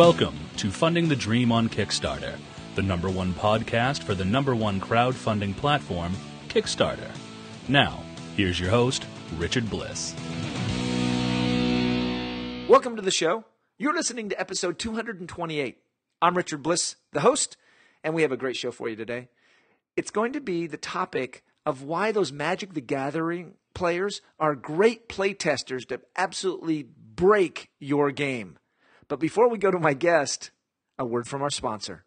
Welcome to Funding the Dream on Kickstarter, the number one podcast for the number one crowdfunding platform, Kickstarter. Now, here's your host, Richard Bliss. Welcome to the show. You're listening to episode 228. I'm Richard Bliss, the host, and we have a great show for you today. It's going to be the topic of why those Magic the Gathering players are great play testers to absolutely break your game. But before we go to my guest, a word from our sponsor.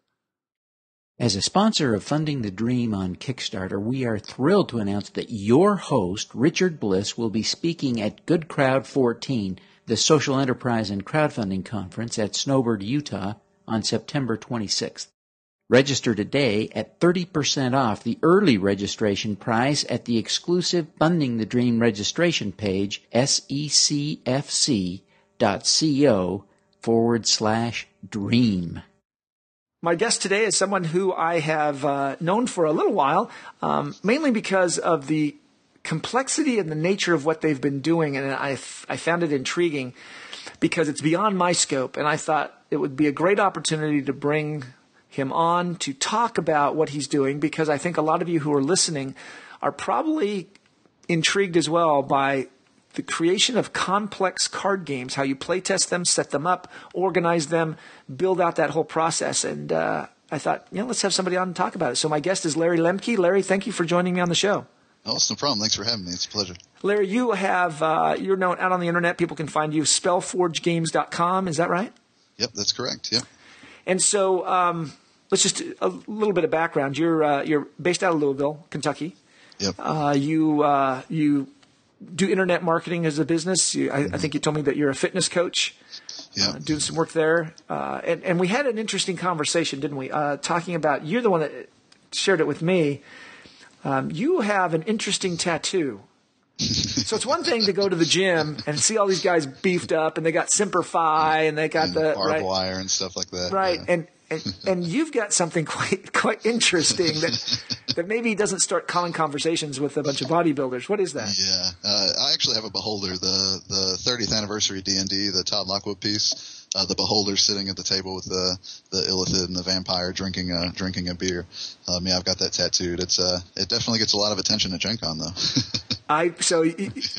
As a sponsor of Funding the Dream on Kickstarter, we are thrilled to announce that your host, Richard Bliss, will be speaking at Good Crowd 14, the social enterprise and crowdfunding conference at Snowbird, Utah, on September 26th. Register today at 30% off the early registration price at the exclusive Funding the Dream registration page, secfc.co forward slash dream. My guest today is someone who I have uh, known for a little while, um, mainly because of the complexity and the nature of what they've been doing. And I, I found it intriguing because it's beyond my scope. And I thought it would be a great opportunity to bring him on to talk about what he's doing because I think a lot of you who are listening are probably intrigued as well by the creation of complex card games, how you play test them, set them up, organize them, build out that whole process. And uh, I thought, you know, let's have somebody on and talk about it. So my guest is Larry Lemke. Larry, thank you for joining me on the show. Oh, it's no problem. Thanks for having me. It's a pleasure. Larry, you have uh, you're known out on the internet. People can find you spellforgegames.com. Is that right? Yep, that's correct. Yeah. And so um, let's just a little bit of background. You're uh, you're based out of Louisville, Kentucky. Yep. Uh, you uh, you do internet marketing as a business. You, I, I, think you told me that you're a fitness coach. Yeah. Uh, doing some work there, uh, and and we had an interesting conversation, didn't we? Uh, talking about you're the one that shared it with me. Um, you have an interesting tattoo. so it's one thing to go to the gym and see all these guys beefed up, and they got Semper Fi, and they got and the barbed right, wire and stuff like that. Right, yeah. and and, and you've got something quite quite interesting that that maybe doesn't start common conversations with a bunch of bodybuilders. What is that? Yeah, uh, I actually have a beholder, the the 30th anniversary D and D, the Todd Lockwood piece. Uh, the beholder sitting at the table with the the illithid and the vampire drinking a drinking a beer. Um, yeah, I've got that tattooed. It's uh, it definitely gets a lot of attention at Gen Con though. I so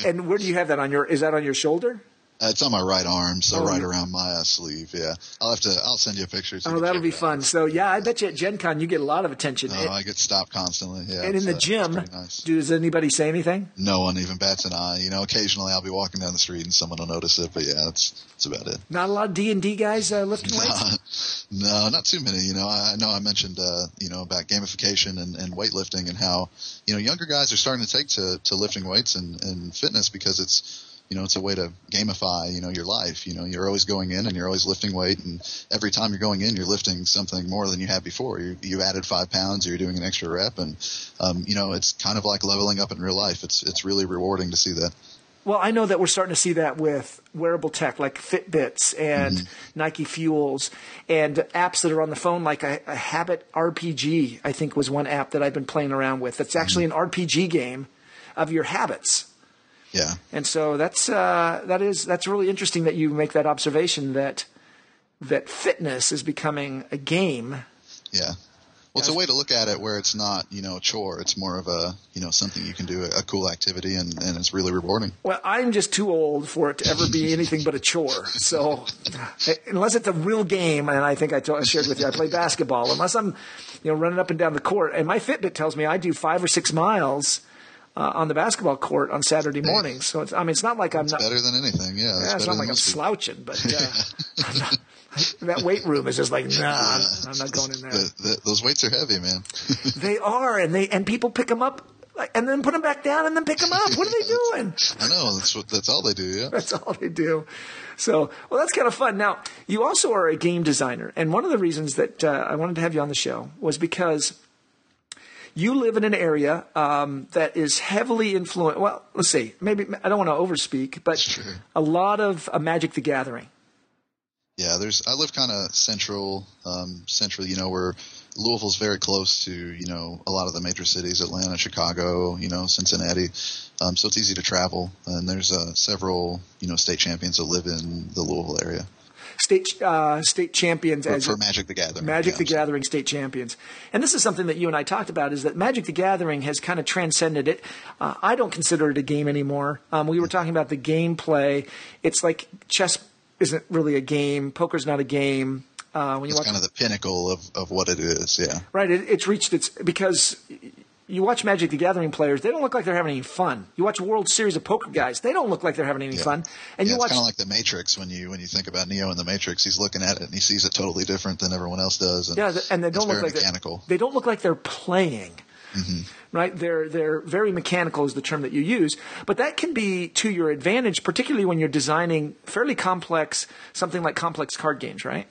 and where do you have that on your? Is that on your shoulder? Uh, it's on my right arm, so Oh, right around my uh, sleeve. Yeah, I'll have to. I'll send you a picture. so Oh, that'll be fun. So yeah, I bet you at Gen Con you get a lot of attention. Oh, I get stopped constantly. Yeah, and in the uh, gym, nice. does anybody say anything? no one even bats an eye. You know, occasionally I'll be walking down the street and someone will notice it, but yeah, that's that's about it. Not a lot of D and D guys uh, lifting weights. no, not too many. You know, I, I know I mentioned uh, you know about gamification and, and weightlifting and how you know younger guys are starting to take to, to lifting weights and, and fitness because it's you know it's a way to gamify you know your life. You know, you're always going in and you're always lifting weight, and every time you're going in, you're lifting something more than you had before. You you added five pounds, or you're doing an extra rep, and um, you know it's kind of like leveling up in real life. It's it's really rewarding to see that. Well, I know that we're starting to see that with wearable tech like Fitbits and Mm-hmm. Nike Fuels and apps that are on the phone, like a, a Habit RPG. I think was one app that I've been playing around with. It's actually Mm-hmm. an RPG game of your habits. Yeah. And so that's uh, that is that's really interesting that you make that observation that that fitness is becoming a game. Yeah. Well, it's a way to look at it where it's not, you know, a chore. It's more of a, you know, something you can do, a, a cool activity, and, and it's really rewarding. Well, I'm just too old for it to ever be anything but a chore. So, unless it's a real game, and I think I, told, I shared with you, I play basketball. Unless I'm, you know, running up and down the court, and my Fitbit tells me I do five or six miles uh, on the basketball court on Saturday mornings. So, it's, I mean, it's not like I'm It's not. better than anything. Yeah. Yeah, it's not like I'm slouching, but uh, not- that weight room is just like, nah, I'm, I'm not going in there. The, the, those weights are heavy, man. They are, and they and people pick them up, like, and then put them back down, and then pick them up. What are they doing? I know. That's what. That's all they do. Yeah. That's all they do. So, well, that's kind of fun. Now, you also are a game designer, and one of the reasons that uh, I wanted to have you on the show was because you live in an area um, that is heavily influenced. Well, let's see. Maybe I don't want to overspeak, but a lot of uh, Magic the Gathering. Yeah, there's. I live kind of central, um, central. You know, where Louisville's very close to you know a lot of the major cities, Atlanta, Chicago, you know, Cincinnati. Um, so it's easy to travel, and there's uh, several you know state champions that live in the Louisville area. State uh, state champions for, as for Magic the Gathering. Magic yeah, the Gathering state champions. And this is something that you and I talked about is that Magic the Gathering has kind of transcended it. Uh, I don't consider it a game anymore. Um, we were talking about the gameplay. It's like chess isn't really a game, poker's not a game. Uh, when you It's watch kind of the pinnacle of, of what it is. Yeah. Right, it, it's reached its because you watch Magic the Gathering players, they don't look like they're having any fun. You watch World Series of Poker guys, they don't look like they're having any Yeah. fun. And yeah, you it's watch kind of like the Matrix when you when you think about Neo in the Matrix. He's looking at it and he sees it totally different than everyone else does. And Yeah, and they don't look like they're- mechanical. They don't look like they're playing. Mm-hmm. Right? They're they're very mechanical is the term that you use, but that can be to your advantage, particularly when you're designing fairly complex something like complex card games, right?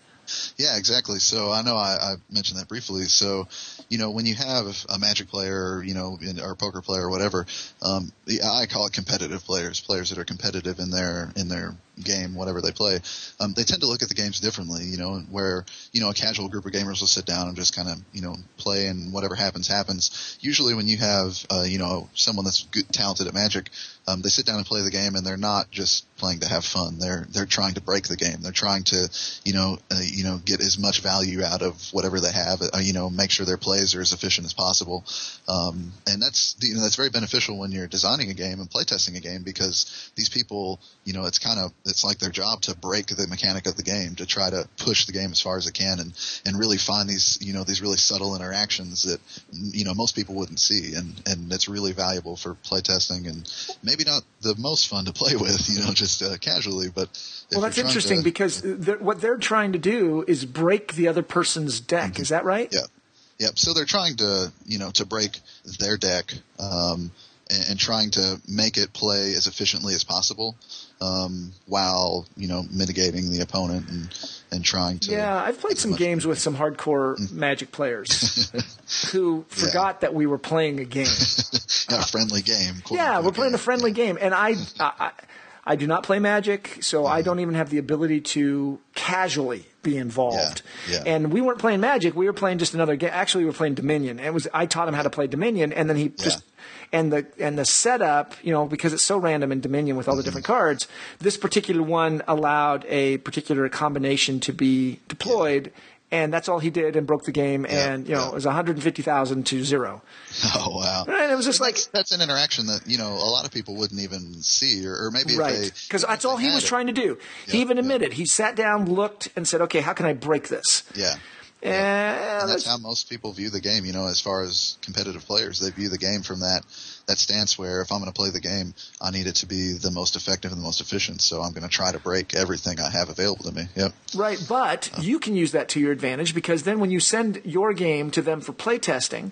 Yeah, exactly. So I know I, I mentioned that briefly. So, you know, when you have a Magic player, or, you know, in, or poker player or whatever, um, the- I call it competitive players, players that are competitive in their in their game, whatever they play. Um, they tend to look at the games differently. You know, where you know a casual group of gamers will sit down and just kind of you know play, and whatever happens happens. Usually, when you have uh, you know someone that's good, talented at Magic, um, they sit down and play the game, and they're not just playing to have fun. They're they're trying to break the game. They're trying to you know uh, you know get as much value out of whatever they have. Uh, you know, make sure their plays are as efficient as possible. Um, and that's you know that's very beneficial when you're designing a game and playtesting a game because these people you know it's kind of it's like their job to break the mechanic of the game to try to push the game as far as it can and and really find these you know these really subtle interactions that you know most people wouldn't see and and it's really valuable for playtesting and maybe not the most fun to play with you know just uh, casually but Well, that's interesting to- because they're, what they're trying to do is break the other person's deck. Is that right? Yeah. Yep. So they're trying to, you know, to break their deck, um, and, and trying to make it play as efficiently as possible, um, while, you know, mitigating the opponent and, and trying to. Yeah, I've played some games with some hardcore Magic players who forgot that we were playing a game. a friendly game. Yeah, we're playing a friendly game, and I, I, I- do not play Magic, so I don't even have the ability to casually be involved. Yeah, yeah. And we weren't playing Magic; we were playing just another game. Actually, we were playing Dominion. And it was I taught him how to play Dominion, and then he just. And the and the setup, you know, because it's so random in Dominion with all the Mm-hmm. different cards, this particular one allowed a particular combination to be deployed, and that's all he did, and broke the game, Yeah, and you know, yeah. it was one hundred fifty thousand to zero. Oh wow. And it was just like that's, that's an interaction that you know a lot of people wouldn't even see, or, or maybe right because that's all he was it. trying to do he Yeah, even yeah. admitted he sat down looked and said okay how can i break this Yeah. And And that's how most people view the game, you know, as far as competitive players. They view the game from that, that stance where if I'm going to play the game, I need it to be the most effective and the most efficient. So I'm going to try to break everything I have available to me. Yep. right but you can use that to your advantage because then when you send your game to them for playtesting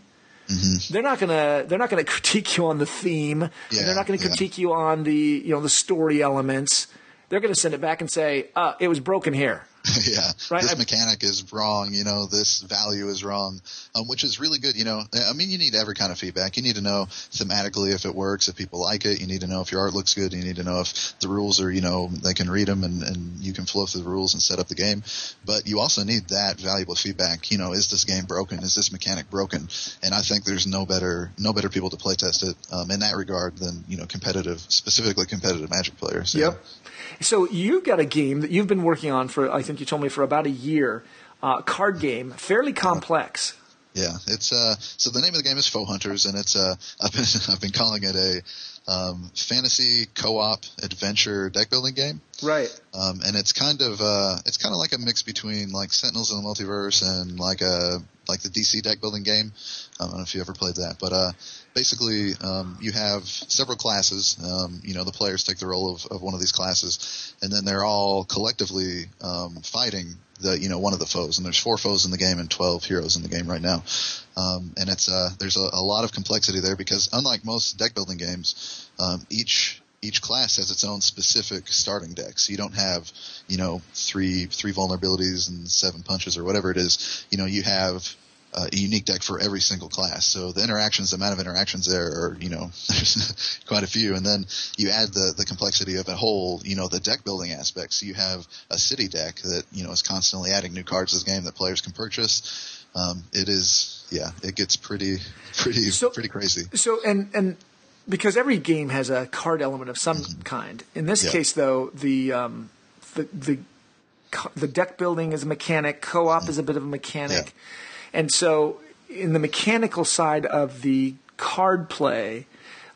they're not gonna they're not gonna critique you on the theme and Yeah, they're not gonna yeah. critique you on the you know the story elements they're gonna send it back and say uh, it was broken here yeah. Right, This I- mechanic is wrong. You know, this value is wrong, um, which is really good. You know, I mean, you need every kind of feedback. You need to know thematically if it works, if people like it. You need to know if your art looks good. You need to know if the rules are, you know, they can read them and, and you can flow through the rules and set up the game. But you also need that valuable feedback. You know, is this game broken? Is this mechanic broken? And I think there's no better, no better people to play test it um, in that regard than you know, competitive, specifically competitive Magic players. Yep. So you've got a game that you've been working on for, I think you told me, for about a year. Uh, card game, fairly complex. Yeah, it's uh. So the name of the game is Foe Hunters, and it's uh. I've been I've been calling it a um, fantasy co-op adventure deck building game. Right. Um, and it's kind of uh, it's kind of like a mix between like Sentinels in the Multiverse and like a like the DC deck building game. I don't know if you ever played that, but uh, basically um, you have several classes. Um, you know, the players take the role of, of one of these classes, and then they're all collectively um, fighting the you know one of the foes. And there's four foes in the game and twelve heroes in the game right now. Um, and it's uh, there's a, a lot of complexity there because unlike most deck building games, um, each each class has its own specific starting deck. So you don't have, you know, three three vulnerabilities and seven punches or whatever it is. You know, you have uh, a unique deck for every single class. So the interactions, the amount of interactions there are, you know, there's quite a few. And then you add the, the complexity of a whole, you know, the deck building aspect. So you have a city deck that, you know, is constantly adding new cards to the game that players can purchase. Um, it is, yeah, it gets pretty, pretty, So- pretty crazy. So and and because every game has a card element of some kind. In this. Yeah. case, though, the um, the the the deck building is a mechanic, co-op is a bit of a mechanic, and so in the mechanical side of the card play,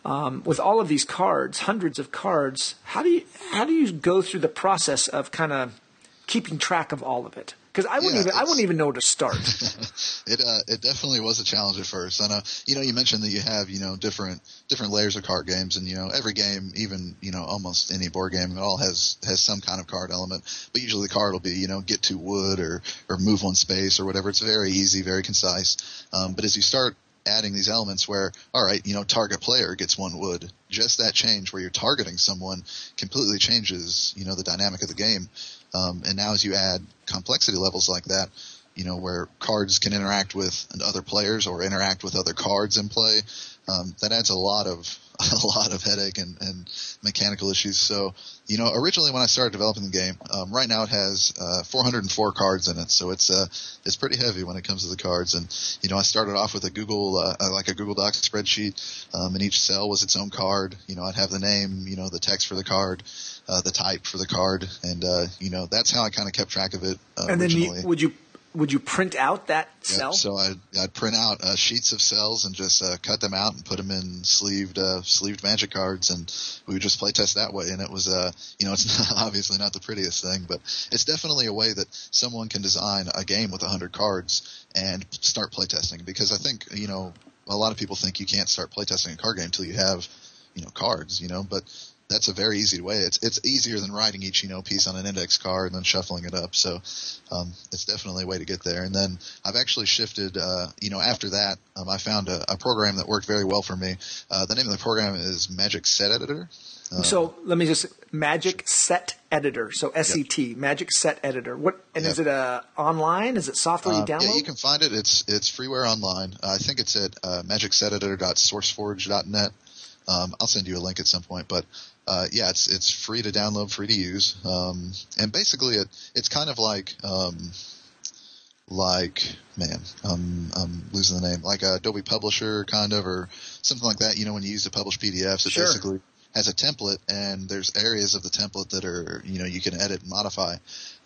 um, with all of these cards, hundreds of cards, how do you how do you go through the process of kind of keeping track of all of it? Because I wouldn't Yeah, even I wouldn't even know where to start. it uh, it definitely was a challenge at first. I know you know you mentioned that you have you know different different layers of card games, and you know every game, even you know almost any board game, at all has has some kind of card element. But usually the card will be you know get two wood or or move one space or whatever. It's very easy, very concise. Um, but as you start adding these elements where all right you know target player gets one wood just that change where you're targeting someone completely changes you know the dynamic of the game um, and now as you add complexity levels like that you know, where cards can interact with other players or interact with other cards in play. Um, that adds a lot of a lot of headache and, and mechanical issues. So, you know, originally when I started developing the game, um, right now it has uh, 404 cards in it, so it's uh, it's pretty heavy when it comes to the cards. And you know, I started off with a Google uh, uh, like a Google Docs spreadsheet, um, and each cell was its own card. You know, I'd have the name, you know, the text for the card, uh, the type for the card, and uh, you know, that's how I kind of kept track of it uh, and then you, would you would you print out that Yep, cell? So I'd, I'd print out uh, sheets of cells and just uh, cut them out and put them in sleeved uh, sleeved magic cards, and we would just play test that way. And it was, uh, you know, it's not, obviously not the prettiest thing, but it's definitely a way that someone can design a game with 100 cards and start playtesting. Because I think, you know, a lot of people think you can't start playtesting a card game until you have, you know, cards, you know, but that's a very easy way. It's it's easier than writing each you know piece on an index card and then shuffling it up. So um, it's definitely a way to get there. And then I've actually shifted. Uh, you know, after that, um, I found a, a program that worked very well for me. Uh, the name of the program is Magic Set Editor. Uh, so let me just Magic Set Editor. So S E T Magic Set Editor. What and is it Yep. uh, online? Is it software you Um, download? Yeah, you can find it. It's it's freeware online. Uh, I think it's at uh, magicseteditor.sourceforge.net. Um, I'll send you a link at some point, but uh, yeah, it's it's free to download, free to use, um, and basically it it's kind of like um, like man, I'm I'm losing the name, like a Adobe Publisher kind of, or something like that. You know, when you use to publish PDFs, it Sure. basically has a template, and there's areas of the template that are you know you can edit and modify.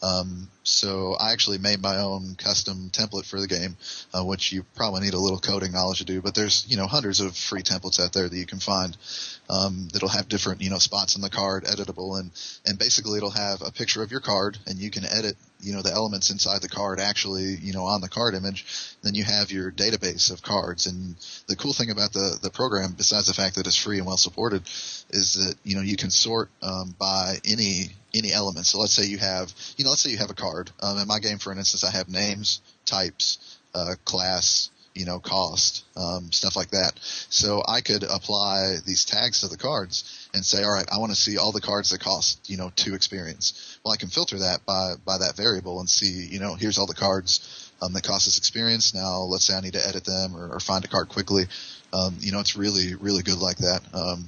Um, so I actually made my own custom template for the game, uh, which you probably need a little coding knowledge to do. But there's you know hundreds of free templates out there that you can find um, that'll have different you know spots on the card editable, and and basically it'll have a picture of your card, and you can edit you know the elements inside the card actually you know on the card image. Then you have your database of cards, and the cool thing about the the program, besides the fact that it's free and well supported, is that you know you can sort um, by any any element. So let's say you have you know let's say you have a card. Um, in my game, for instance, I have names, types, uh, class, you know, cost, um, stuff like that. So I could apply these tags to the cards and say, all right, I want to see all the cards that cost, you know, two experience. Well, I can filter that by, by that variable and see, you know, here's all the cards, um, that cost us experience. Now let's say I need to edit them or, or find a card quickly. Um, you know, it's really, really good like that. Um,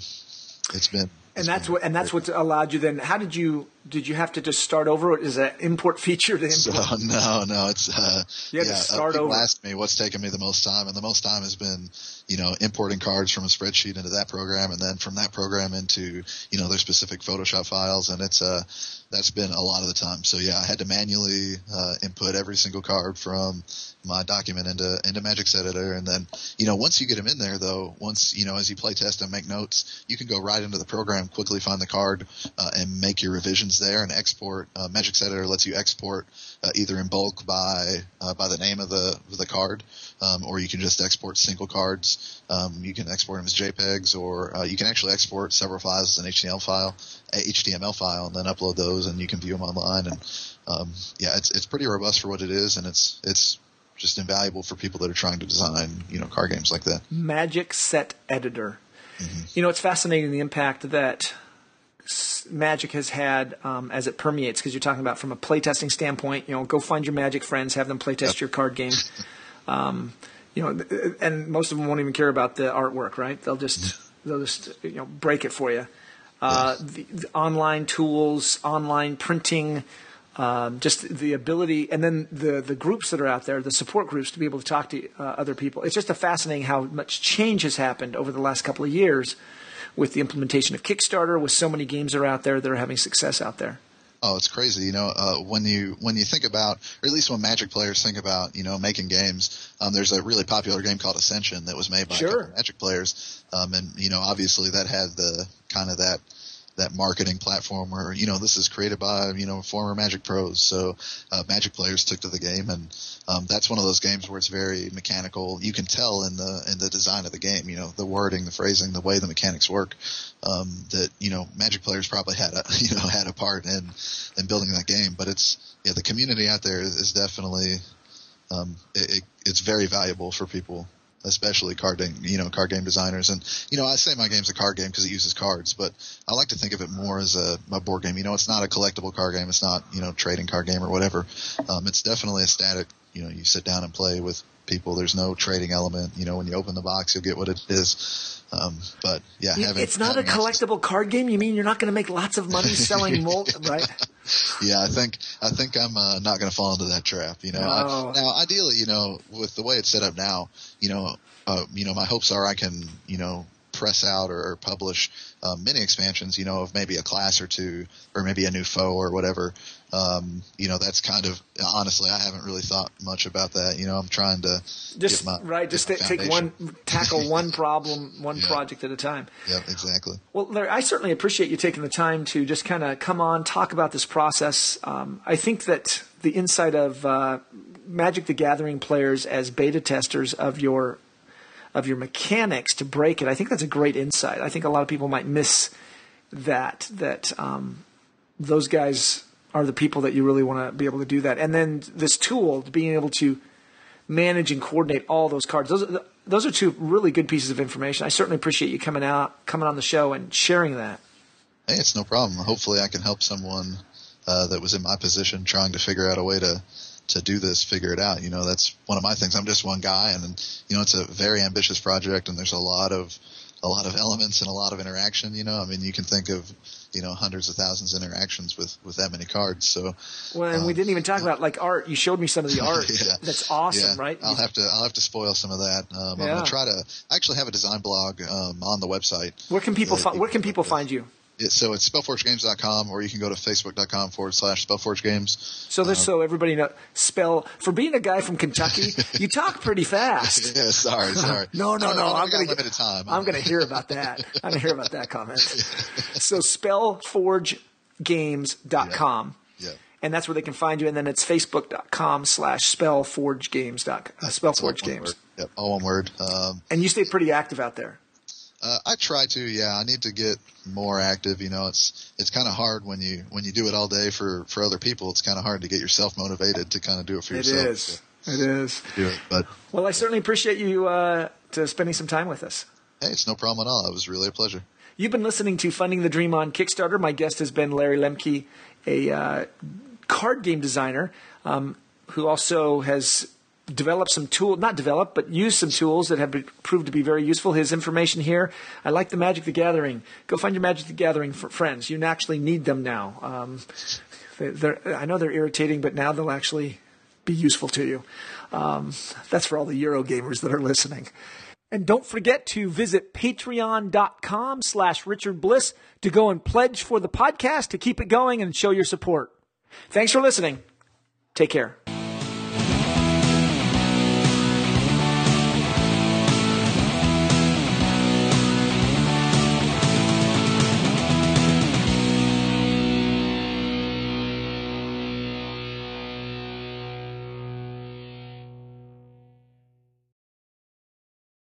it's been, and that's been what and that's what allowed you then. How did you did you have to just start over? Is that import feature to So import? no, no, it's uh, You had to yeah. start people over. ask me what's taken me the most time, and the most time has been, you know, importing cards from a spreadsheet into that program, and then from that program into, you know, their specific Photoshop files, and it's uh, that's been a lot of the time. So yeah, I had to manually uh, input every single card from my document into into Magic Set Editor, and then, you know, once you get them in there, though, once you know, as you play test and make notes, you can go right into the program, quickly find the card, uh, and make your revisions there and export. Uh, Magic Set Editor lets you export uh, either in bulk by uh, by the name of the of the card, um, or you can just export single cards. Um, you can export them as JPEGs, or uh, you can actually export several files as an HTML file, HTML file, and then upload those, and you can view them online. And um, yeah, it's it's pretty robust for what it is, and it's it's just invaluable for people that are trying to design you know card games like that. Magic Set Editor. Mm-hmm. You know, it's fascinating the impact that Magic has had um, as it permeates. Because you're talking about from a playtesting standpoint. You know, go find your Magic friends, have them playtest Yep. your card game. Um, you know, and most of them won't even care about the artwork, right? They'll just Mm-hmm. they'll just you know break it for you. Uh, the, the online tools, online printing, um, just the ability, and then the the groups that are out there, the support groups, to be able to talk to uh, other people. It's just a fascinating how much change has happened over the last couple of years with the implementation of Kickstarter, with so many games that are out there that are having success out there. Oh, it's crazy. You know, uh, when you when you think about, or at least when Magic players think about, you know, making games, um, there's a really popular game called Ascension that was made by Sure. a couple of Magic players, um, and you know, obviously that had the kind of that that marketing platform where you know this is created by you know former Magic pros, so uh, Magic players took to the game, and um, that's one of those games where it's very mechanical. You can tell in the in the design of the game, you know, the wording, the phrasing, the way the mechanics work, um, that you know Magic players probably had a you know had a part in in building that game. But it's yeah, the community out there is, definitely um, it, it, it's very valuable for people especially card game, you know, card game designers. And, you know, I say my game's a card game because it uses cards, but I like to think of it more as a, a board game. You know, it's not a collectible card game. It's not, you know, trading card game or whatever. Um, it's definitely a static, you know, you sit down and play with people. There's no trading element. You know, when you open the box, you'll get what it is. Um, but yeah, You- having, it's not a having access- collectible card game. You mean you're not going to make lots of money selling mold, right? yeah, I think I think I'm uh, not going to fall into that trap. You know, No. I, now ideally, you know, with the way it's set up now, you know, uh, you know, my hopes are I can, you know, press out or, or publish um, mini expansions, you know, of maybe a class or two, or maybe a new foe or whatever. Um, you know, that's kind of honestly, I haven't really thought much about that. You know, I'm trying to Just my, right. Just ta- take one, tackle one problem, one Yeah. project at a time. Yeah, exactly. Well, Larry, I certainly appreciate you taking the time to just kind of come on, talk about this process. Um, I think that the insight of uh, Magic the Gathering players as beta testers of your of your mechanics to break it, I think that's a great insight. I think a lot of people might miss that that um, those guys are the people that you really want to be able to do that. And then this tool, being able to manage and coordinate all those cards. Those are, those are two really good pieces of information. I certainly appreciate you coming out, coming on the show, and sharing that. Hey, it's no problem. Hopefully, I can help someone uh, that was in my position trying to figure out a way to to do this, figure it out. You know, that's one of my things. I'm just one guy, and you know, it's a very ambitious project, and there's a lot of a lot of elements and a lot of interaction. You know, I mean, you can think of you know hundreds of thousands of interactions with with that many cards. So Well, and we didn't even talk about like art. You showed me some of the art. Yeah. That's awesome, yeah, right? I'll have to I'll have to spoil some of that. Um, I'm gonna try to I actually have a design blog um, on the website. where can people Uh, fi- where can people find you? It, so it's spellforgegames.com, or you can go to facebook.com forward slash spellforgegames. So this, so everybody know, spell for being a guy from Kentucky, you talk pretty fast. Yeah, sorry, sorry. No, no, no. I'm gonna limited time. I'm gonna hear about that. I'm gonna hear about that comment. So spellforgegames.com. Yeah. And that's where they can find you. And then it's facebook.com slash spellforgegames. Uh, spellforgegames. Yep, all one word. Um, And you stay pretty active out there. Uh, I try to. Yeah, I need to get more active. You know, it's it's kind of hard when you when you do it all day for for other people. It's kind of hard to get yourself motivated to kind of do it for It yourself. is. So It is. do it, but Well, I certainly appreciate you uh, to spending some time with us. hey, it's no problem at all. It was really a pleasure. You've been listening to Funding the Dream on Kickstarter. My guest has been Larry Lemke, a uh, card game designer um, who also has developed some tool, not develop, but use some tools that have been, proved to be very useful. His information here. I like the Magic the Gathering. Go find your Magic the Gathering friends. You actually need them now. Um, I know they're irritating, but now they'll actually be useful to you. Um, that's for all the Euro gamers that are listening. And don't forget to visit patreon.com slash Richard Bliss to go and pledge for the podcast to keep it going and show your support. Thanks for listening. Take care.